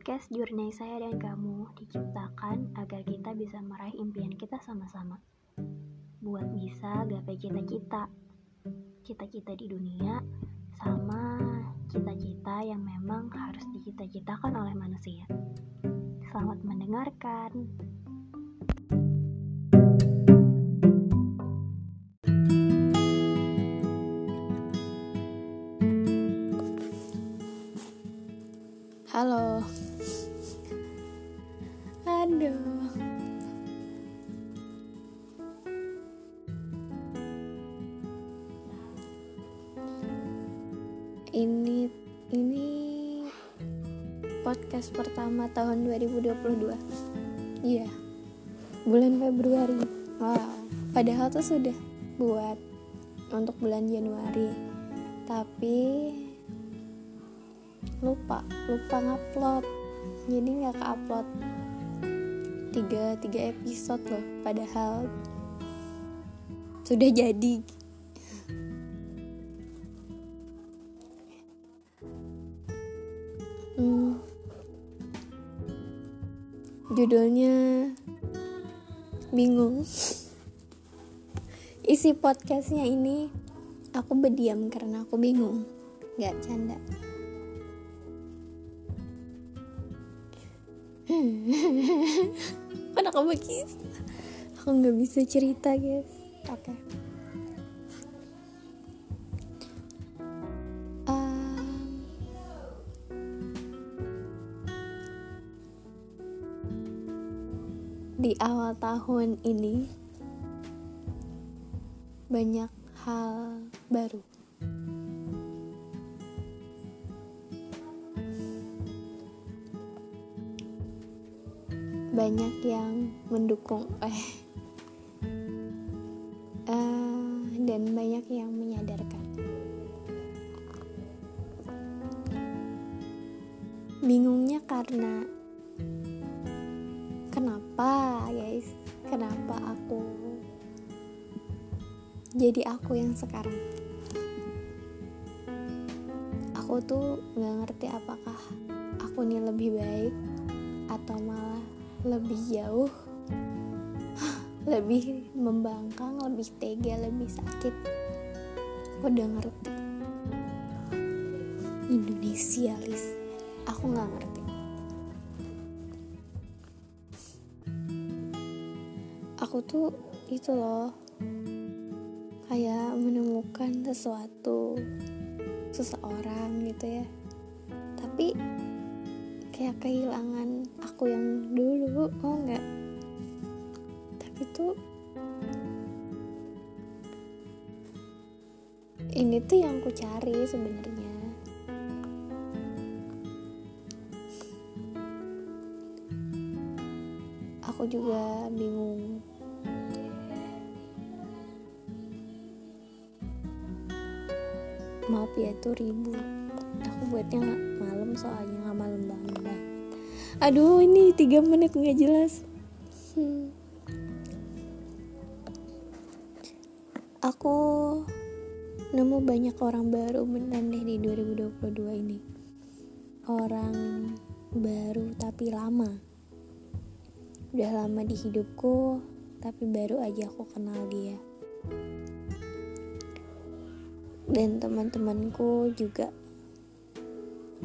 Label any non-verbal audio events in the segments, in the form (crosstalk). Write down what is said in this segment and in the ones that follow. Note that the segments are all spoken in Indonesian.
Podcast Jurnai Saya dan Kamu diciptakan agar kita bisa meraih impian kita sama-sama. Buat bisa gapai cita-cita. Cita-cita di dunia sama cita-cita yang memang harus dicita-citakan oleh manusia. Selamat mendengarkan. Ini ini podcast pertama tahun 2022. Iya. Bulan Februari. Wow. Padahal tuh sudah buat untuk bulan Januari. Tapi lupa lupa ngupload jadi nggak ke upload tiga tiga episode loh padahal sudah jadi judulnya bingung. Isi podcastnya ini aku berdiam karena aku bingung. Nggak canda. (laughs) Kenapa begitu aku nggak bisa cerita guys. Oke. okay. Di awal tahun ini banyak hal baru. Banyak yang mendukung eh uh, dan banyak yang menyadarkan. Bingungnya karena jadi aku yang sekarang. Aku tuh nggak ngerti apakah aku ini lebih baik atau malah lebih jauh (laughs) lebih membangkang lebih tega lebih sakit. Aku udah ngerti. Indonesialis aku nggak ngerti. Aku tuh itu loh kayak menemukan sesuatu seseorang gitu ya. Tapi kayak kehilangan aku yang dulu oh enggak. Tapi tuh ini tuh yang ku cari sebenarnya. Aku juga bingung maaf ya tuh ribu aku buatnya nggak malam soalnya nggak malam banget. Aduh ini tiga menit nggak jelas. Hmm. aku nemu banyak orang baru beneran deh di 2022 ini. Orang baru tapi lama. Udah lama di hidupku tapi baru aja aku kenal dia dan teman-temanku juga.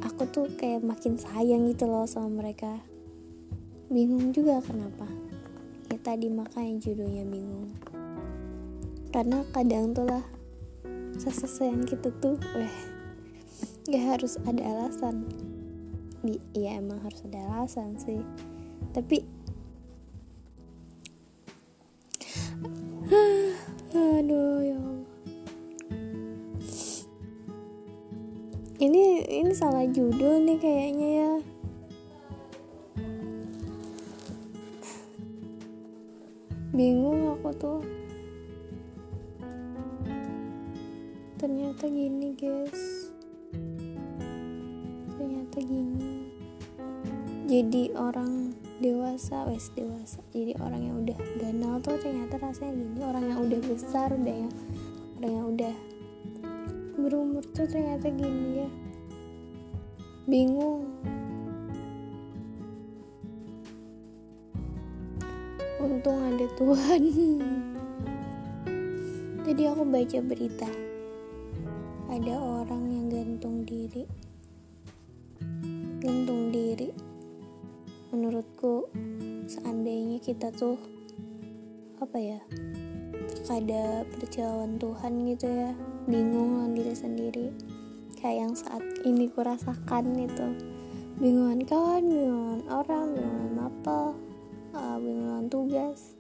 Aku tuh kayak makin sayang gitu loh sama mereka. Bingung juga kenapa. Ya tadi makanya judulnya bingung. Karena kadang tuh lah sesayang kita tuh weh gak harus ada alasan. Iya emang harus ada alasan sih. Tapi (sighs) aduh salah judul nih kayaknya ya. Bingung aku tuh. Ternyata gini guys. Ternyata gini. Jadi orang dewasa wes dewasa. Jadi orang yang udah ganal tuh ternyata rasanya gini. Orang yang udah besar udah yang orang yang udah berumur tuh ternyata gini ya bingung. Untung ada Tuhan. Jadi aku baca berita. Ada orang yang gantung diri. Gantung diri. Menurutku seandainya kita tuh apa ya ada percayaan Tuhan gitu ya. Bingung diri sendiri kayak yang saat ini kurasakan itu. Bingungan kawan bingungan orang bingungan mapel uh, bingungan tugas.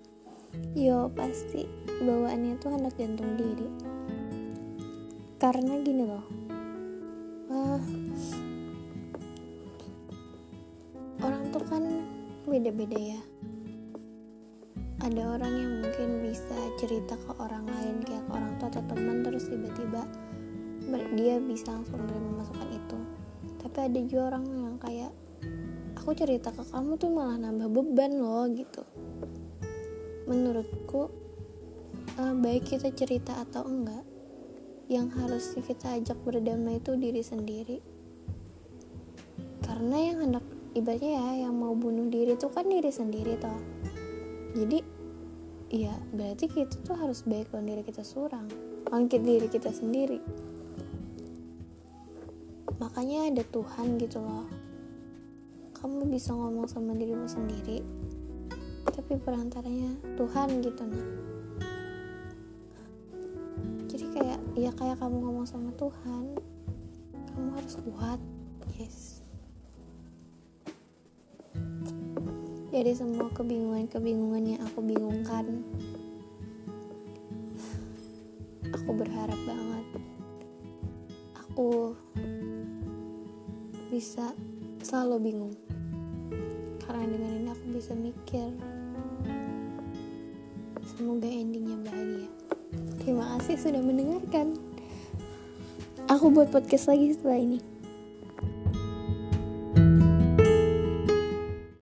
Yo pasti bawaannya tuh anak gantung diri. Karena gini loh uh, orang tuh kan beda-beda ya. Ada orang yang mungkin bisa cerita ke orang lain kayak ke orang tua atau teman terus tiba-tiba dia bisa langsung menerima masukan itu. Tapi ada juga orang yang kayak aku cerita ke kamu tuh malah nambah beban loh gitu. Menurutku uh, baik kita cerita atau enggak yang harus kita ajak berdamai itu diri sendiri. Karena yang hendak ibaratnya ya yang mau bunuh diri itu kan diri sendiri toh. Jadi Iya, berarti kita tuh harus baik lawan diri kita seorang, bangkit diri kita sendiri. Makanya ada Tuhan gitu loh. Kamu bisa ngomong sama dirimu sendiri, tapi perantaranya Tuhan gitu nah. Jadi kayak ya kayak kamu ngomong sama Tuhan, kamu harus kuat, yes. dari semua kebingungan-kebingungan yang aku bingungkan aku berharap banget aku bisa selalu bingung. Karena dengan ini aku bisa mikir. Semoga endingnya bahagia. Terima kasih sudah mendengarkan. Aku buat podcast lagi setelah ini